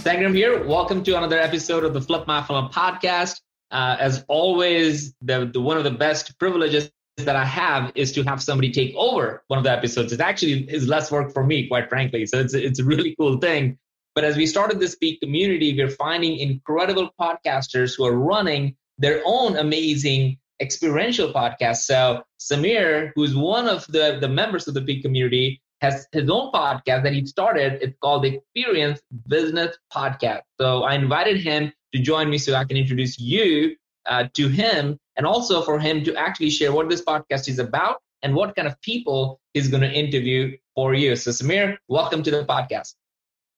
Sangram here. Welcome to another episode of the Flip My Funnel podcast. Uh, as always, the, the one of the best privileges that I have is to have somebody take over one of the episodes. It actually is less work for me, quite frankly. So it's it's a really cool thing. But as we started this Peak community, we're finding incredible podcasters who are running their own amazing experiential podcasts. So Samir, who's one of the, the members of the Peak community, has his own podcast that he started. It's called the Experience Business Podcast. So I invited him to join me so I can introduce you uh, to him and also for him to actually share what this podcast is about and what kind of people he's going to interview for you. So Samir, welcome to the podcast.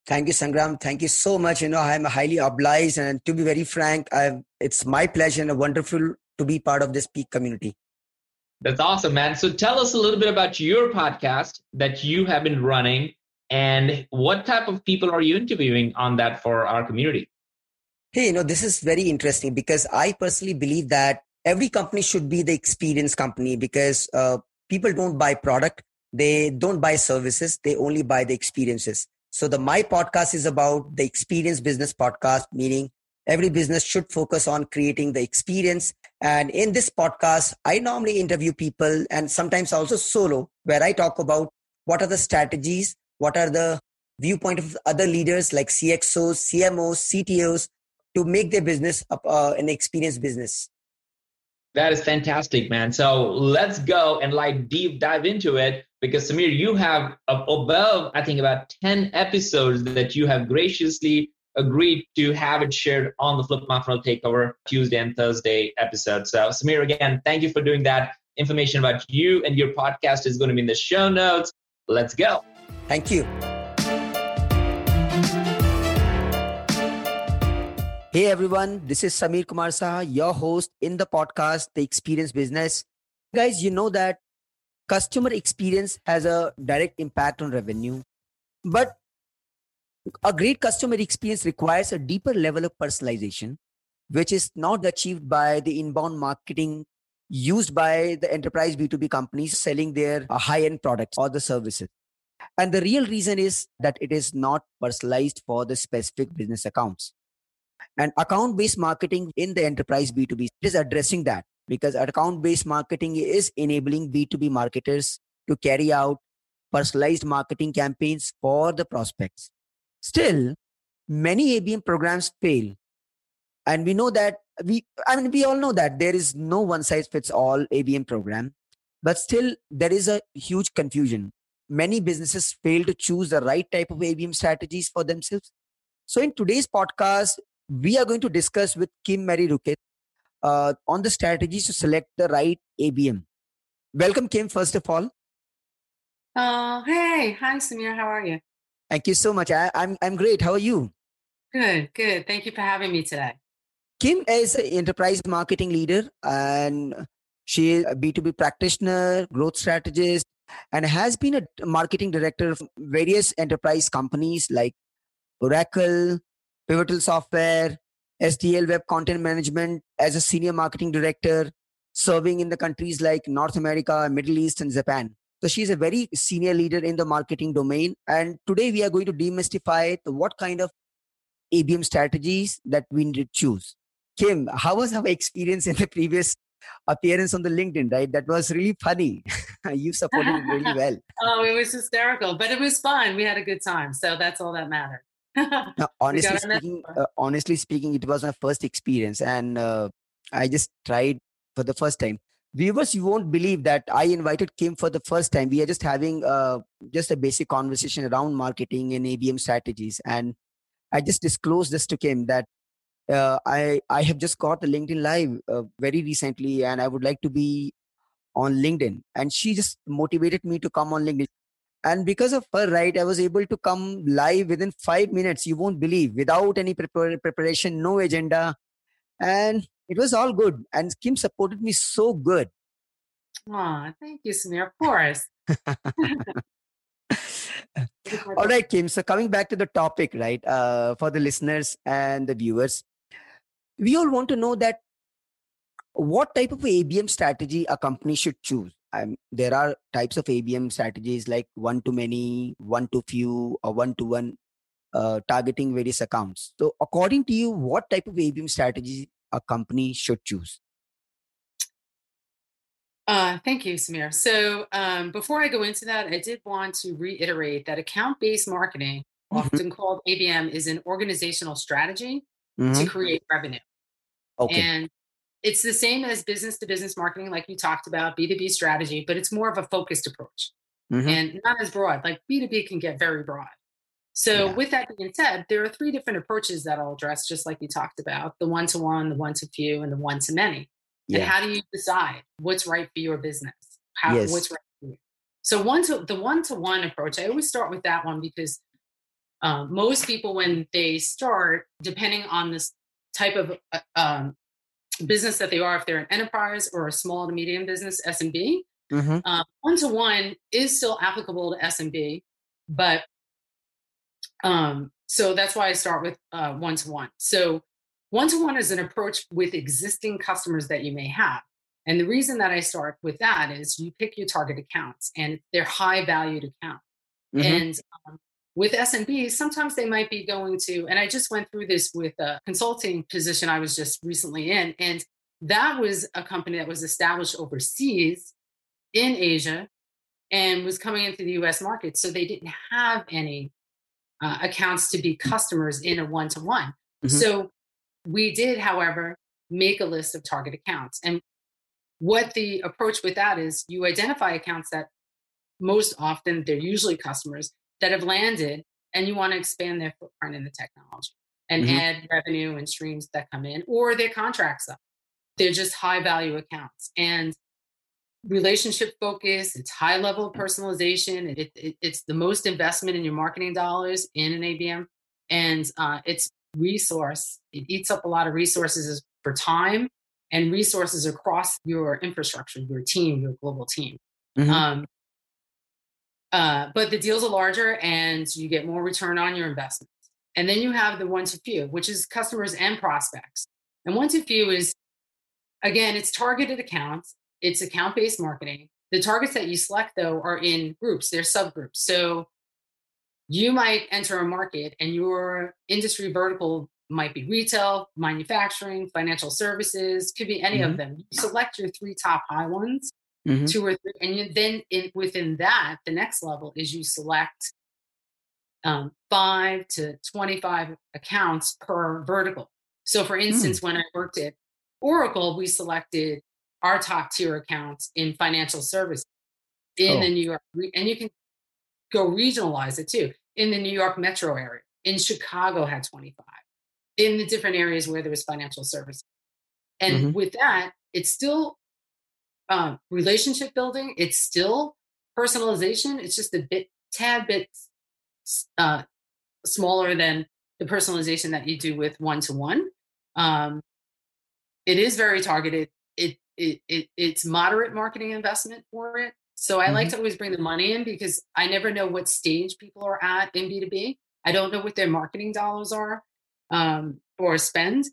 Thank you, Sangram. Thank you so much. You know, I'm highly obliged, and to be very frank, I've, it's my pleasure and wonderful to be part of this peak community. That's awesome, man. So tell us a little bit about your podcast that you have been running and what type of people are you interviewing on that for our community? Hey, you know, this is very interesting because I personally believe that every company should be the experience company because uh, people don't buy product, they don't buy services, they only buy the experiences. So the my podcast is about the experience business podcast, meaning every business should focus on creating the experience and in this podcast, I normally interview people and sometimes also solo, where I talk about what are the strategies, what are the viewpoint of other leaders like CXOs, CMOs, CTOs to make their business uh, an experience business. That is fantastic, man. So let's go and like deep dive into it because Samir, you have above, I think, about 10 episodes that you have graciously agreed to have it shared on the Flip Funnel Takeover Tuesday and Thursday episode. So, Samir, again, thank you for doing that. Information about you and your podcast is going to be in the show notes. Let's go. Thank you. Hey everyone, this is Samir Kumar Sah, your host in the podcast, The Experience Business. Guys, you know that customer experience has a direct impact on revenue, but a great customer experience requires a deeper level of personalization, which is not achieved by the inbound marketing used by the enterprise B2B companies selling their uh, high end products or the services. And the real reason is that it is not personalized for the specific business accounts. And account based marketing in the enterprise B2B is addressing that because account based marketing is enabling B2B marketers to carry out personalized marketing campaigns for the prospects. Still, many ABM programs fail. And we know that we, I mean, we all know that there is no one size fits all ABM program, but still there is a huge confusion. Many businesses fail to choose the right type of ABM strategies for themselves. So in today's podcast, we are going to discuss with Kim Marie Ruquet uh, on the strategies to select the right ABM. Welcome, Kim, first of all. Uh, hey, hi, Samir. How are you? Thank you so much. I, I'm I'm great. How are you? Good, good. Thank you for having me today. Kim is an enterprise marketing leader and she is a B2B practitioner, growth strategist, and has been a marketing director of various enterprise companies like Oracle, Pivotal Software, SDL Web Content Management as a senior marketing director, serving in the countries like North America, Middle East, and Japan. So she's a very senior leader in the marketing domain. And today we are going to demystify what kind of ABM strategies that we need to choose. Kim, how was our experience in the previous appearance on the LinkedIn, right? That was really funny. you supported it really well. oh, it was hysterical, but it was fun. We had a good time. So that's all that mattered. now, honestly speaking, uh, honestly speaking, it was my first experience and uh, I just tried for the first time viewers you won't believe that i invited kim for the first time. We are just having uh, just a basic conversation around marketing and abm strategies. And i just disclosed this to kim that uh, i i have just got the linkedin live uh, very recently and i would like to be on linkedin. And she just motivated me to come on linkedin. And because of her right i was able to come live within 5 minutes you won't believe without any prepar- preparation no agenda and it was all good. And kim supported me so good. Aw, thank you, Samir. Of course. all right kim. So coming back to the topic right uh, for the listeners and the viewers we all want to know that what type of abm strategy a company should choose? Um, there are types of abm strategies like one to many one to few or one to one uh, targeting various accounts so according to you what type of abm strategy a company should choose Uh, thank you, Samir. So um, before I go into that, I did want to reiterate that account-based marketing, Mhm. often called ABM, is an organizational strategy Mhm. to create revenue. okay And it's the same as business to business marketing, like you talked about, B2B strategy, but it's more of a focused approach Mhm. and not as broad. Like B2B can get very broad. So, Yeah. with that being said, there are three different approaches that I'll address, just like you talked about the one to one, the one to few, and the one to many. And how do you decide what's right for your business? How Yes. what's right for you? So one to the one to one approach, I always start with that one because um, most people when they start, depending on this type of uh, um, business that they are, if they're an enterprise or a small to medium business SMB, Mhm. one to one is still applicable to SMB, but um, so that's why I start with one to one. So one to one is an approach with existing customers that you may have. And the reason that I start with that is you pick your target accounts and they're high valued accounts. Mhm. And um, with SMBs, sometimes they might be going to, and I just went through this with a consulting position I was just recently in. And that was a company that was established overseas in Asia and was coming into the US market. So they didn't have any uh, accounts to be customers in a one to one. So we did, however, make a list of target accounts. And what the approach with that is you identify accounts that most often they're usually customers that have landed and you want to expand their footprint in the technology and Mhm. add revenue and streams that come in or their contracts up. They're just high value accounts and relationship focus, it's high level of personalization. It, it, it's the most investment in your marketing dollars in an ABM. And uh, it's resource, it eats up a lot of resources for time and resources across your infrastructure, your team, your global team. Mhm. Um, uh, but the deals are larger and you get more return on your investments. And then you have the one to few, which is customers and prospects. And one to few is, again, it's targeted accounts, it's account based marketing. The targets that you select, though, are in groups, they're subgroups. So you might enter a market and your industry vertical might be retail, manufacturing, financial services, could be any Mhm. of them. You select your three top high ones Mhm. two or three, and you, then in, within that, the next level is you select um, five to twenty-five accounts per vertical. So, for instance, when I worked at Oracle, we selected our top tier accounts in financial services in Oh. the New York, and you can go regionalize it too in the New York metro area. In Chicago, had twenty-five in the different areas where there was financial services. And Mhm. with that, it's still um, relationship building. It's still personalization. It's just a bit, tad bit uh, smaller than the personalization that you do with one to one. It is very targeted. It, it it it's moderate marketing investment for it. So I like to always bring the money in because I never know what stage people are at in B two B. I don't know what their marketing dollars are um, or spend.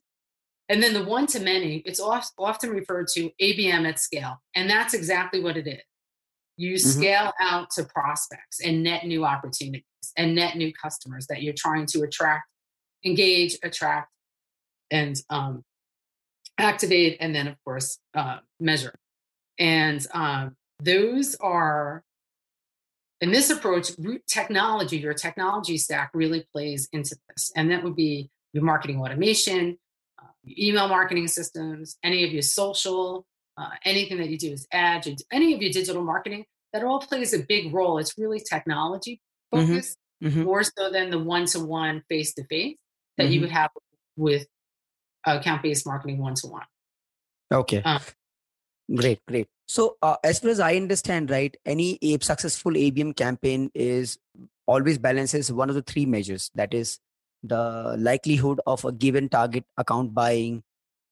And then the one to many, it's oft, often referred to ABM at scale. And that's exactly what it is. You Mhm. scale out to prospects and net new opportunities and net new customers that you're trying to attract, engage, attract, and um, activate, and then, of course, uh, measure. And um, those are, in this approach, root technology, your technology stack really plays into this. And that would be your marketing automation, uh, your email marketing systems, any of your social, uh, anything that you do is ads, you any of your digital marketing, that all plays a big role. It's really technology Mhm. focused Mhm. more so than the one to one face to face that you Mhm. would have with account based marketing one to one. Okay. Uh. great, great. So, uh, as far as I understand, right, any a successful ABM campaign is always balances one of the three measures. That is the likelihood of a given target account buying,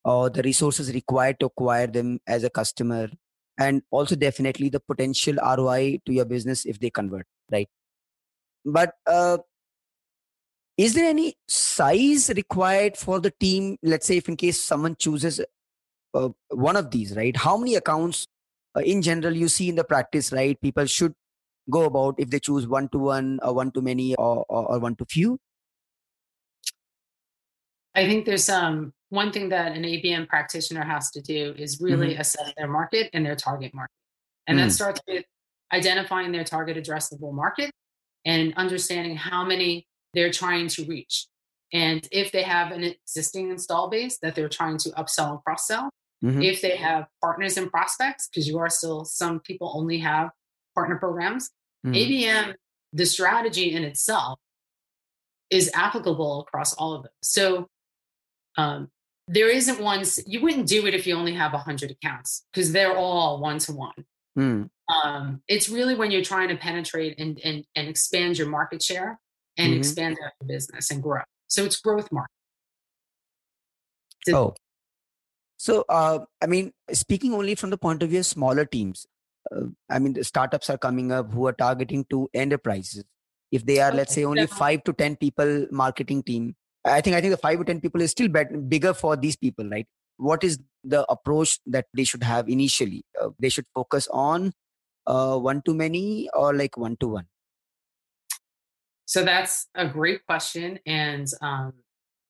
or the resources required to acquire them as a customer, and also definitely the potential ROI to your business if they convert, right? But uh, is there any size required for the team? Let's say, if in case someone chooses uh, one of these, right? How many accounts uh, in general you see in the practice right people should go about if they choose one to one or one to many or, or, or one to few i think there's um one thing that an abm practitioner has to do is really mm-hmm. assess their market and their target market and mm. that starts with identifying their target addressable market and understanding how many they're trying to reach and if they have an existing install base that they're trying to upsell and cross sell, Mm-hmm. If they have partners and prospects, because you are still, some people only have partner programs, mm-hmm. ABM, the strategy in itself is applicable across all of them. So um, there isn't one, you wouldn't do it if you only have 100 accounts because they're all one to one. Um, it's really when you're trying to penetrate and, and, and expand your market share and mm-hmm. expand your business and grow. So it's growth market. oh, so, uh, I mean, speaking only from the point of view of smaller teams, uh, I mean, the startups are coming up who are targeting to enterprises. If they are, let's say, only five to ten people marketing team, I think I think the five to ten people is still better, bigger for these people, right? What is the approach that they should have initially? Uh, they should focus on uh, one to many or like one to one. So that's a great question, and um,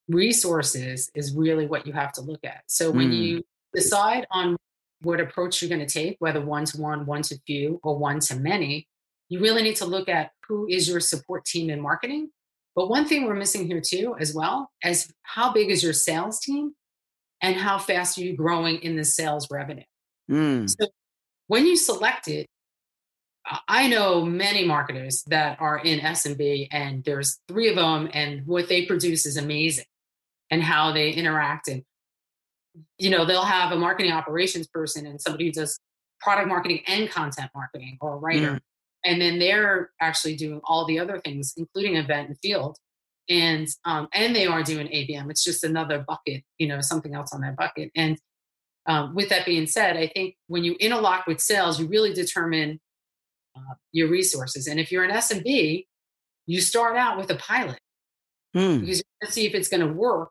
resources is really what you have to look at. So when mm. you decide on what approach you're going to take, whether one to one, one to few, or one to many, you really need to look at who is your support team in marketing. But one thing we're missing here too, as well, as how big is your sales team and how fast are you growing in the sales revenue? Mm. So when you select it, I know many marketers that are in SMB and there's three of them and what they produce is amazing and how they interact and you know they'll have a marketing operations person and somebody who does product marketing and content marketing or a writer mm. and then they're actually doing all the other things including event and field and um, and they are doing abm it's just another bucket you know something else on that bucket and um, with that being said i think when you interlock with sales you really determine uh, your resources and if you're an smb you start out with a pilot mm. because you want to see if it's going to work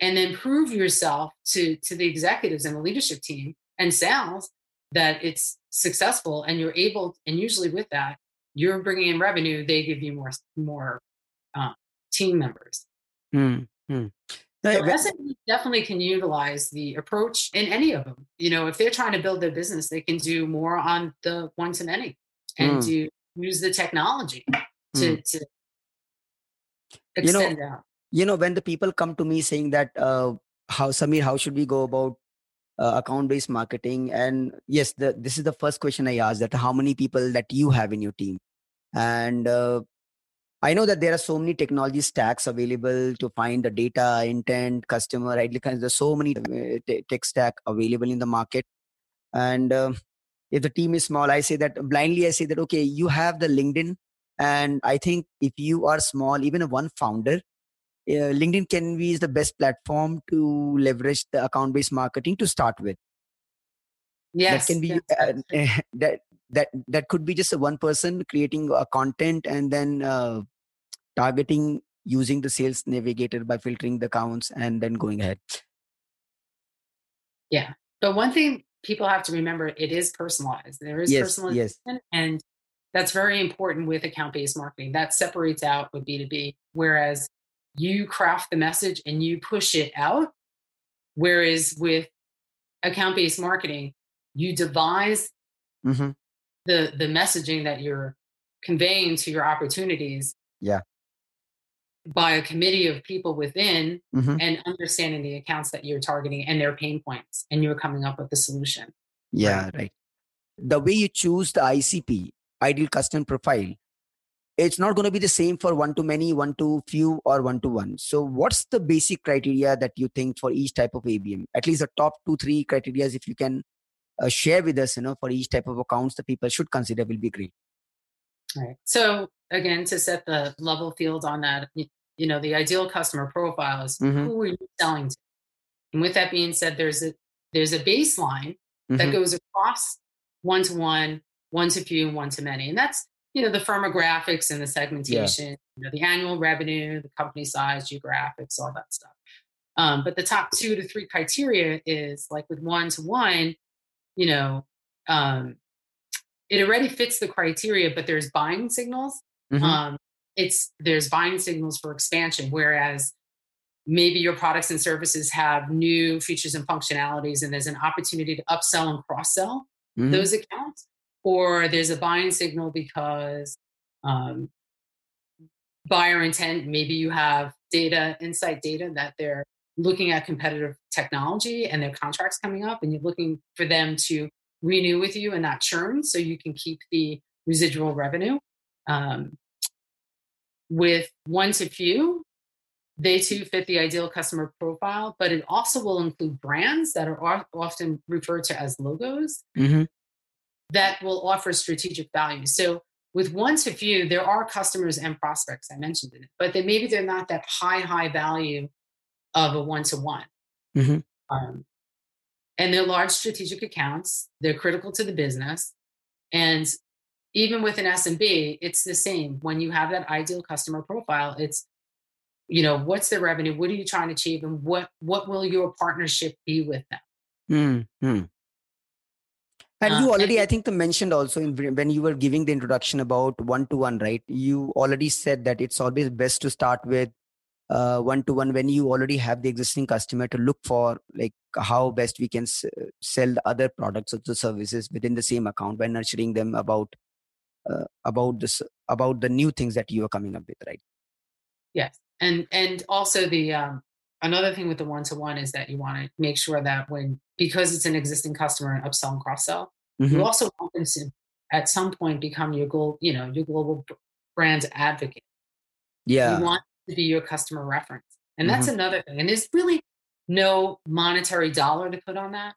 and then prove yourself to to the executives and the leadership team and sales that it's successful and you're able and usually with that you're bringing in revenue they give you more more um, team members mm-hmm. So SMB definitely can utilize the approach in any of them. You know, if they're trying to build their business, they can do more on the one to many and mm. to use the technology to, mm. to extend you know, out you know when the people come to me saying that uh, how samir how should we go about uh, account based marketing? And yes the, this is the first question i asked that how many people that you have in your team? And uh, i know that there are so many technology stacks available to find the data intent customer right? There's so many uh, tech stack available in the market. And uh, if the team is small i say that blindly i say that okay you have the linkedin and i think if you are small even a one founder uh, LinkedIn can be is the best platform to leverage the account based marketing to start with. Yes, that can be yes, uh, that that that could be just a one person creating a content and then uh, targeting using the sales navigator by filtering the accounts and then going ahead. Yeah, but one thing people have to remember it is personalized. There is yes, personalization, yes. and that's very important with account based marketing. That separates out with B two B, whereas you craft the message and you push it out. Whereas with account based marketing, you devise mm-hmm. the the messaging that you're conveying to your opportunities. Yeah. By a committee of people within mm-hmm. and understanding the accounts that you're targeting and their pain points, and you're coming up with the solution. Yeah, right. right. The way you choose the ICP, ideal customer profile, it's not going to be the same for one to many, one to few, or one to one. So, what's the basic criteria that you think for each type of ABM? At least the top two, three criteria, if you can uh, share with us, you know, for each type of accounts the people should consider will be great. Right. So again, to set the level field on that, you know, the ideal customer profile is mm-hmm. who are you selling to? And with that being said, there's a there's a baseline mm-hmm. that goes across one to one, one to few, and one to many. And that's, you know, the firmographics and the segmentation, yeah. you know, the annual revenue, the company size, geographics, all that stuff. Um, but the top two to three criteria is like with one to one, you know, um, it already fits the criteria, but there's buying signals. Mm-hmm. Um, it's there's buying signals for expansion, whereas maybe your products and services have new features and functionalities, and there's an opportunity to upsell and cross sell mm-hmm. those accounts, or there's a buying signal because um, buyer intent. Maybe you have data, insight data that they're looking at competitive technology and their contracts coming up, and you're looking for them to renew with you and not churn so you can keep the residual revenue. Um, with one to few, they too fit the ideal customer profile, but it also will include brands that are often referred to as logos mm-hmm. that will offer strategic value. So with one to few, there are customers and prospects I mentioned in it, but they, maybe they're not that high, high value of a one to one. And they're large strategic accounts. They're critical to the business. And even with an SMB, it's the same. When you have that ideal customer profile, it's you know what's their revenue what are you trying to achieve and what what will your partnership be with them mm-hmm. and you uh, already and, i think mentioned also in, when you were giving the introduction about one to one right you already said that it's always best to start with one to one when you already have the existing customer to look for like how best we can s- sell the other products or the services within the same account by nurturing them about uh, about this about the new things that you are coming up with right yes and and also the um, another thing with the one to one is that you want to make sure that when because it's an existing customer and upsell and cross sell, mm-hmm. you also want them to at some point become your goal, you know, your global brand advocate. Yeah, you want to be your customer reference, and that's mm-hmm. another thing. And there's really no monetary dollar to put on that,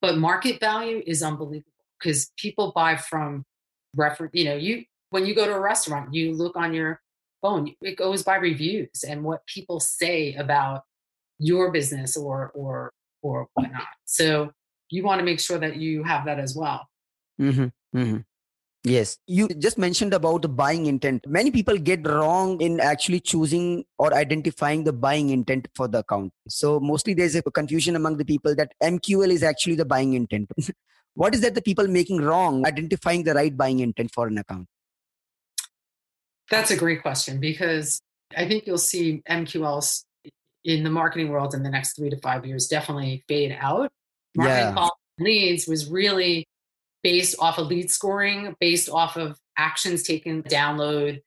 but market value is unbelievable because people buy from reference. You know, you when you go to a restaurant, you look on your phone it goes by reviews and what people say about your business or or or whatnot so you want to make sure that you have that as well mm-hmm, mm-hmm. Yes, you just mentioned about the buying intent. Many people get wrong in actually choosing or identifying the buying intent for the account. So mostly there's a confusion among the people that MQL is actually the buying intent. what is that the people making wrong identifying the right buying intent for an account? That's a great question because I think you'll see MQLs in the marketing world in the next three to five years definitely fade out. Marketing yeah. leads was really based off of lead scoring, based off of actions taken, download,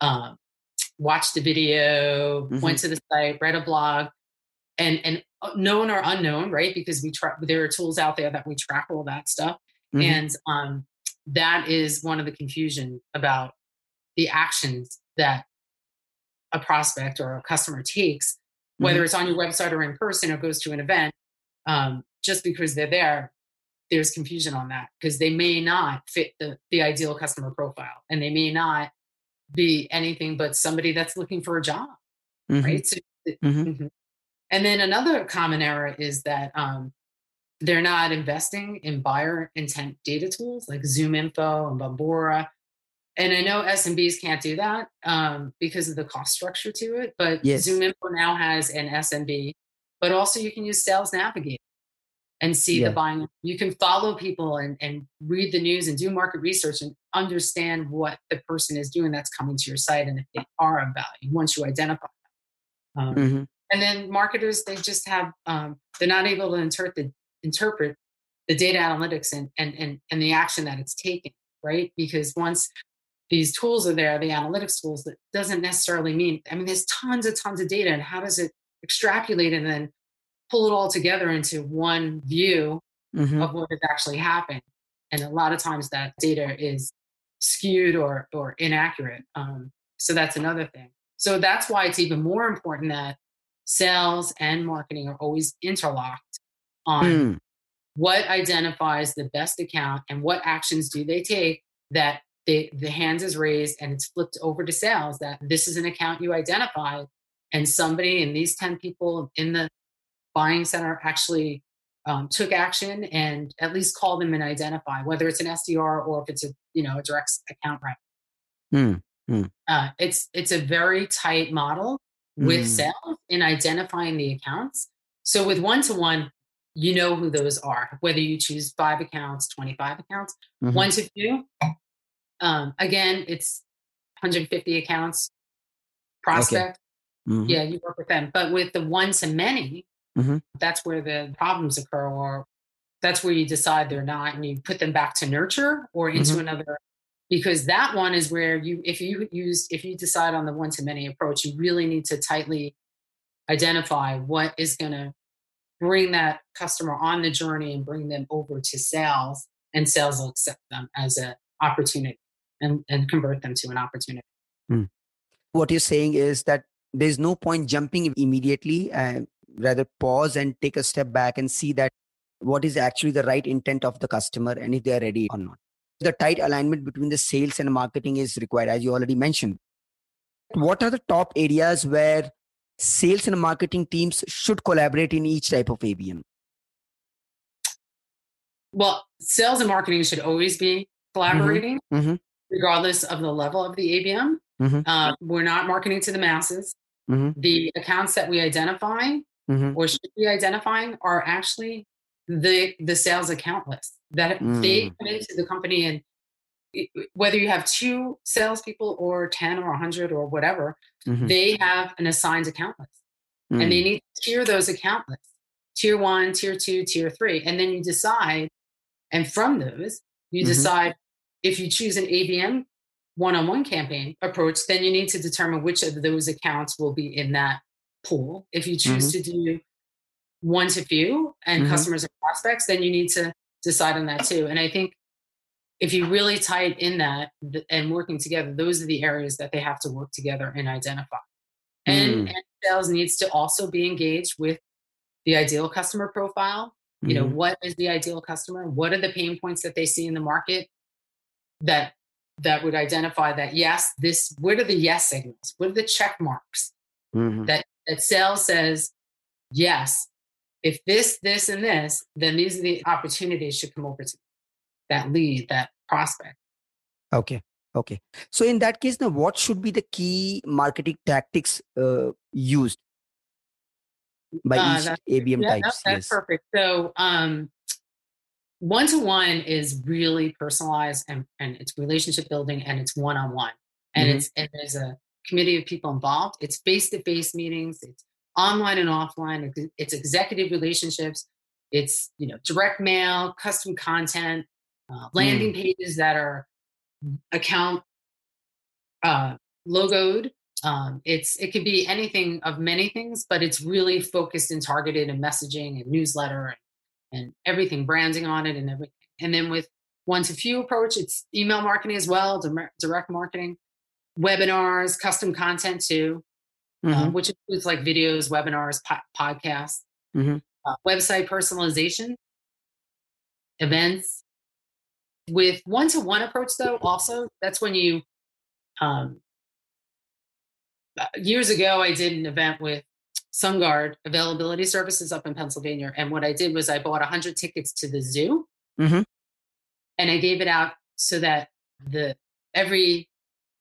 um, watch the video, mm-hmm. went to the site, read a blog, and and uh, known or unknown, right? Because we track there are tools out there that we track all that stuff, mm-hmm. and um, that is one of the confusion about the actions that a prospect or a customer takes, whether mm-hmm. it's on your website or in person or goes to an event, um, just because they're there, there's confusion on that because they may not fit the, the ideal customer profile and they may not be anything but somebody that's looking for a job. Mm-hmm. Right. So, mm-hmm. And then another common error is that um, they're not investing in buyer intent data tools like ZoomInfo and Bombora and I know SMBs can't do that um, because of the cost structure to it. But yes. ZoomInfo now has an SMB, but also you can use Sales Navigator and see yeah. the buying. You can follow people and, and read the news and do market research and understand what the person is doing that's coming to your site and if they are of value once you identify them. Um, mm-hmm. And then marketers, they just have um, they're not able to interpret the, interpret the data analytics and, and and and the action that it's taking, right? Because once these tools are there, the analytics tools, that doesn't necessarily mean, I mean, there's tons and tons of data, and how does it extrapolate and then pull it all together into one view mm-hmm. of what has actually happened? And a lot of times that data is skewed or, or inaccurate. Um, so that's another thing. So that's why it's even more important that sales and marketing are always interlocked on mm. what identifies the best account and what actions do they take that they, the hands is raised and it's flipped over to sales that this is an account you identified and somebody and these 10 people in the buying center actually um, took action and at least call them and identify whether it's an SDR or if it's a you know a direct account rep. Mm, mm. Uh, it's it's a very tight model with Mm. sales in identifying the accounts. So with one to one, you know who those are. Whether you choose five accounts, twenty five accounts, Mhm. one to two. Um, again, it's 150 accounts prospect. Mhm. Yeah, you work with them. But with the one to many, Mhm. that's where the problems occur, or that's where you decide they're not, and you put them back to nurture or into Mhm. another. Because that one is where you, if you use, if you decide on the one to many approach, you really need to tightly identify what is going to bring that customer on the journey and bring them over to sales, and sales will accept them as an opportunity and, and convert them to an opportunity. Hmm. What you're saying is that there's no point jumping immediately and rather pause and take a step back and see that what is actually the right intent of the customer and if they are ready or not. The tight alignment between the sales and marketing is required, as you already mentioned. What are the top areas where sales and marketing teams should collaborate in each type of ABM? Well, sales and marketing should always be collaborating, Mhm. regardless of the level of the ABM. Mhm. Uh, we're not marketing to the masses. Mhm. The accounts that we identify Mhm. or should be identifying are actually the the sales account list that they Mm. come into the company and whether you have two salespeople or 10 or 100 or whatever, Mhm. they have an assigned account list and they Mm. need to tier those account lists tier one tier two tier three and then you decide and from those you Mhm. decide if you choose an abm one-on-one campaign approach then you need to determine which of those accounts will be in that pool if you choose to do one to few and Mhm. customers and prospects then you need to decide on that too and i think if you really tie it in that and working together those are the areas that they have to work together and identify and, Mm. and sales needs to also be engaged with the ideal customer profile you know Mhm. what is the ideal customer what are the pain points that they see in the market that that would identify that yes this what are the yes signals what are the check marks Mhm. that that sales says yes if this this and this then these are the opportunities should come over to that lead that prospect Okay. Okay. So in that case, now what should be the key marketing tactics uh, used by Uh, each ABM Yeah, types? that- that's yes. perfect. So, um, one to one is really personalized and, and it's relationship building and it's one on one. And Mhm. it's and there's a committee of people involved. It's face to face meetings. It's online and offline. It's, executive relationships. It's you know direct mail, custom content, uh, landing pages that are account uh, logoed. Um, it's it could be anything of many things, but it's really focused and targeted and messaging and newsletter and, and everything, branding on it and everything. And then with one to few approach, it's email marketing as well, direct marketing, webinars, custom content too, uh, Mhm. which includes like videos, webinars, po- podcasts, Mhm. uh, website personalization, events. With one to one approach, though, also that's when you um, uh, years ago, I did an event with SunGard Availability Services up in Pennsylvania. And what I did was I bought 100 tickets to the zoo Mhm. and I gave it out so that the every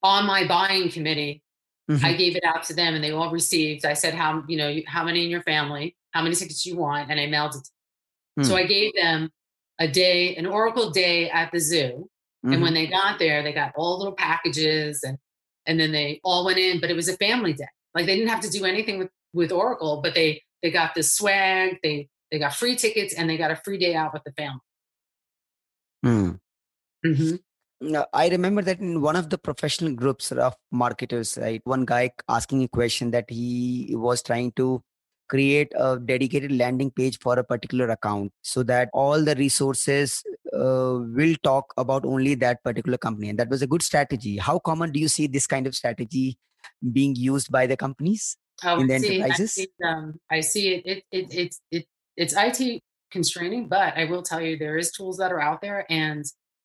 on my buying committee, Mhm. I gave it out to them and they all received. I said, how, you know, how many in your family, how many tickets you want, and I mailed it. to them. So Hmm. I gave them a day, an Oracle day at the zoo. And Mhm. when they got there, they got all little packages and and then they all went in, but it was a family day. Like they didn't have to do anything with, with Oracle, but they they got the swag, they they got free tickets and they got a free day out with the family. Mm. Mhm. Now, I remember that in one of the professional groups of marketers, right, one guy asking a question that he was trying to create a dedicated landing page for a particular account so that all the resources uh, will talk about only that particular company. And that was a good strategy. How common do you see this kind of strategy being used by the companies? In the I see, enterprises? I see, um, I see it, it, it, it's it, it's IT constraining, but I will tell you there is tools that are out there and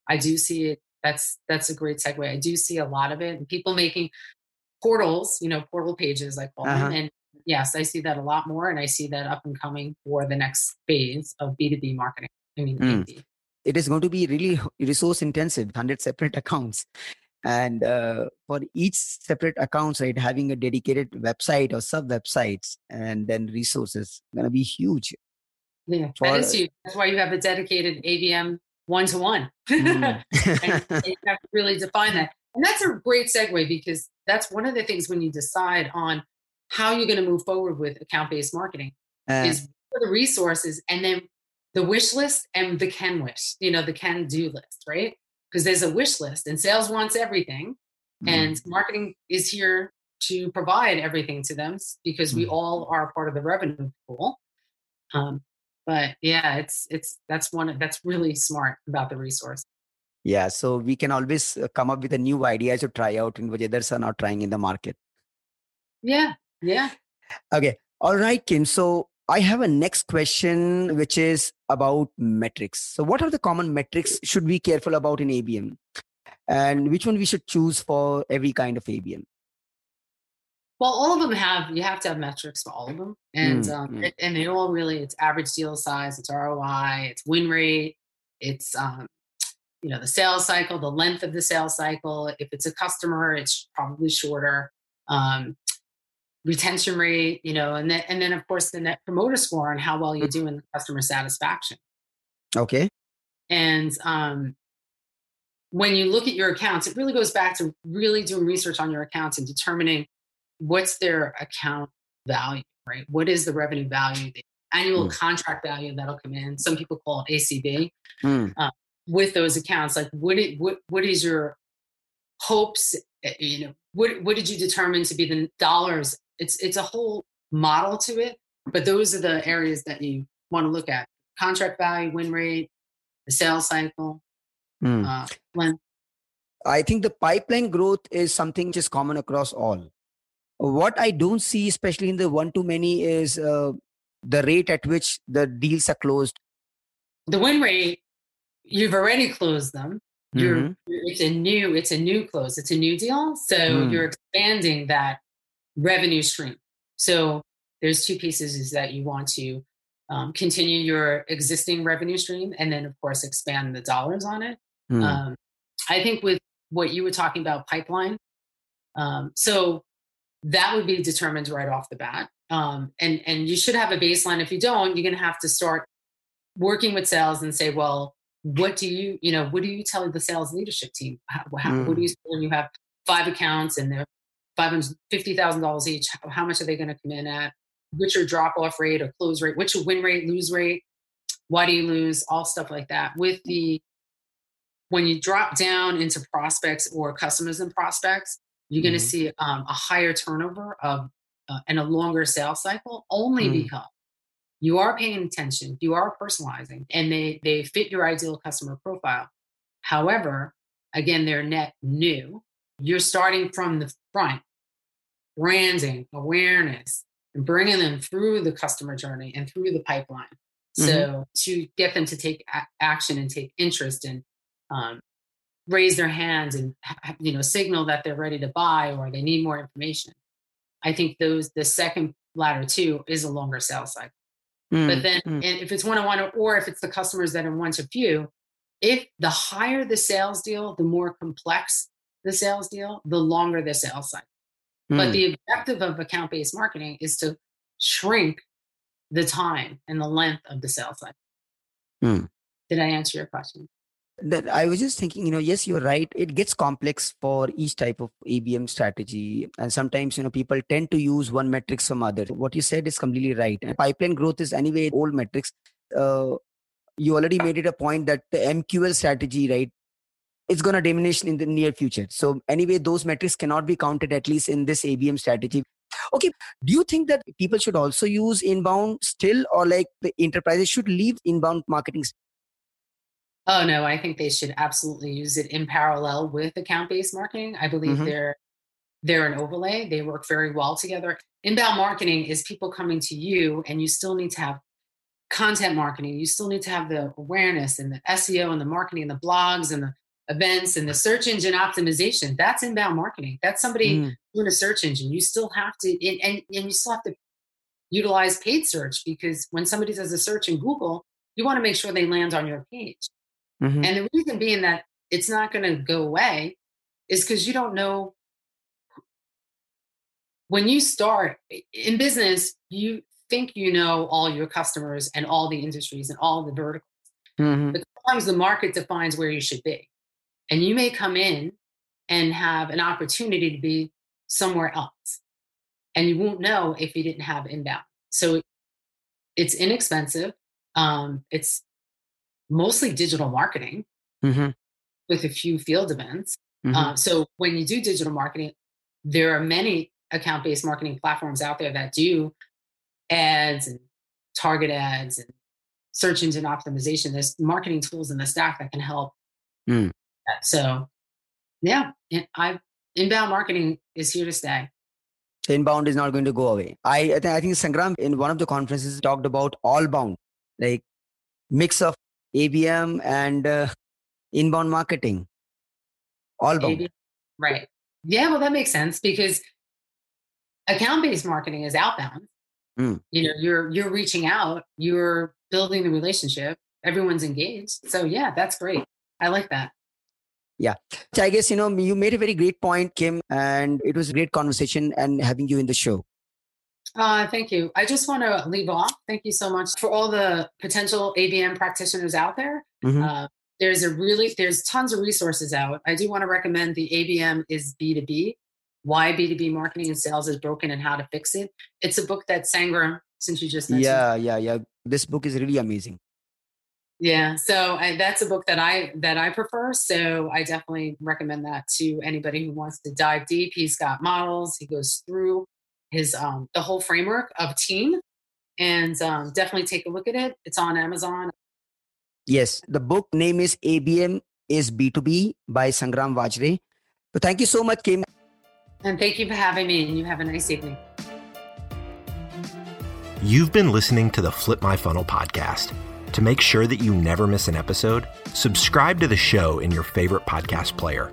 I do see it. That's that's a great segue. I do see a lot of it and people making portals, you know, portal pages I call uh-huh. them. And yes, I see that a lot more and I see that up and coming for the next phase of B2B marketing. I mean, mm. it is going to be really resource intensive, 100 separate accounts and uh, for each separate accounts right having a dedicated website or sub websites and then resources going to be huge yeah for, that is huge that's why you have a dedicated abm one-to-one mm. and you have to really define that and that's a great segue because that's one of the things when you decide on how you're going to move forward with account-based marketing uh, is the resources and then the wish list and the can wish you know the can do list right because there's a wish list and sales wants everything mm-hmm. and marketing is here to provide everything to them because we mm-hmm. all are part of the revenue pool um, but yeah it's it's that's one that's really smart about the resource yeah so we can always uh, come up with a new idea to try out in which others are not trying in the market yeah yeah okay all right kim so I have a next question, which is about metrics. So, what are the common metrics should we careful about in ABM, and which one we should choose for every kind of ABM? Well, all of them have you have to have metrics for all of them, and mm, um, mm. and they all really it's average deal size, it's ROI, it's win rate, it's um, you know the sales cycle, the length of the sales cycle. If it's a customer, it's probably shorter. Um, retention rate, you know, and then and then of course the net promoter score and how well you mm-hmm. do in customer satisfaction. Okay. And um, when you look at your accounts, it really goes back to really doing research on your accounts and determining what's their account value, right? What is the revenue value, the annual mm. contract value that'll come in? Some people call it ACV. Mm. Uh, with those accounts, like what, it, what what is your hopes? Eh, you know, what what did you determine to be the dollars it's it's a whole model to it, but those are the areas that you want to look at: contract value, win rate, the sales cycle. Mm. Uh, when I think the pipeline growth is something which is common across all. What I don't see, especially in the one to many, is uh, the rate at which the deals are closed. The win rate, you've already closed them. You're, mm-hmm. it's a new, it's a new close, it's a new deal. So mm. you're expanding that revenue stream. So there's two pieces is that you want to um, continue your existing revenue stream and then of course expand the dollars on it. Mm. Um, I think with what you were talking about pipeline, um, so that would be determined right off the bat. Um, and and you should have a baseline. If you don't, you're going to have to start working with sales and say, well, what do you you know what do you tell the sales leadership team? How, how, mm. What do you when you have five accounts and they're $550,000 each. How much are they going to come in at? What's your drop off rate or close rate? What's your win rate, lose rate? Why do you lose? All stuff like that. With the, when you drop down into prospects or customers and prospects, you're mm-hmm. going to see um, a higher turnover of uh, and a longer sales cycle only mm. because you are paying attention, you are personalizing, and they they fit your ideal customer profile. However, again, they're net new. You're starting from the front branding, awareness, and bringing them through the customer journey and through the pipeline. Mm-hmm. So to get them to take a- action and take interest and um, raise their hands and you know signal that they're ready to buy or they need more information. I think those the second ladder too is a longer sales cycle. Mm-hmm. But then, mm. and if it's one on one or if it's the customers that are one to few, if the higher the sales deal, the more complex the sales deal, the longer the sales cycle. Mm. But the objective of account based marketing is to shrink the time and the length of the sales cycle. Mm. Did I answer your question? That I was just thinking, you know, yes, you're right. It gets complex for each type of ABM strategy. And sometimes, you know, people tend to use one metrics from other. What you said is completely right. And pipeline growth is anyway old metrics. Uh, you already made it a point that the MQL strategy, right, it's going to diminish in the near future. So anyway, those metrics cannot be counted at least in this ABM strategy. Okay, do you think that people should also use inbound still, or like the enterprises should leave inbound marketing? Oh no, I think they should absolutely use it in parallel with account-based marketing. I believe mm-hmm. they're they're an overlay. They work very well together. Inbound marketing is people coming to you, and you still need to have content marketing. You still need to have the awareness and the SEO and the marketing and the blogs and the events and the search engine optimization. That's inbound marketing. That's somebody mm. doing a search engine. You still have to, and, and, and you still have to utilize paid search because when somebody does a search in Google, you want to make sure they land on your page. Mm-hmm. And the reason being that it's not going to go away is because you don't know when you start in business, you think you know all your customers and all the industries and all the verticals. Mm-hmm. But sometimes the market defines where you should be. And you may come in and have an opportunity to be somewhere else. And you won't know if you didn't have inbound. So it's inexpensive. Um, it's mostly digital marketing mm-hmm. with a few field events. Mm-hmm. Um, so when you do digital marketing, there are many account based marketing platforms out there that do ads and target ads and search engine optimization. There's marketing tools in the stack that can help. Mm. So, yeah, I inbound marketing is here to stay. Inbound is not going to go away. I I think, I think Sangram in one of the conferences talked about all bound, like mix of ABM and uh, inbound marketing. All bound. Right. Yeah, well, that makes sense because account-based marketing is outbound. Mm. You know, you're you're reaching out, you're building the relationship, everyone's engaged. So yeah, that's great. I like that. Yeah. So I guess you know you made a very great point, Kim, and it was a great conversation and having you in the show. Uh, thank you. I just want to leave off. Thank you so much for all the potential ABM practitioners out there. Mm-hmm. Uh, there's a really there's tons of resources out. I do want to recommend the ABM is B2B why B2B marketing and sales is broken and how to fix it. It's a book that Sangram, since you just mentioned. Yeah, yeah, yeah. This book is really amazing. Yeah, so I, that's a book that I that I prefer. So I definitely recommend that to anybody who wants to dive deep. He's got models. He goes through his um, the whole framework of team, and um, definitely take a look at it. It's on Amazon. Yes, the book name is ABM is B2B by Sangram Vajre. But thank you so much, Kim. And thank you for having me, and you have a nice evening. You've been listening to the Flip My Funnel podcast. To make sure that you never miss an episode, subscribe to the show in your favorite podcast player.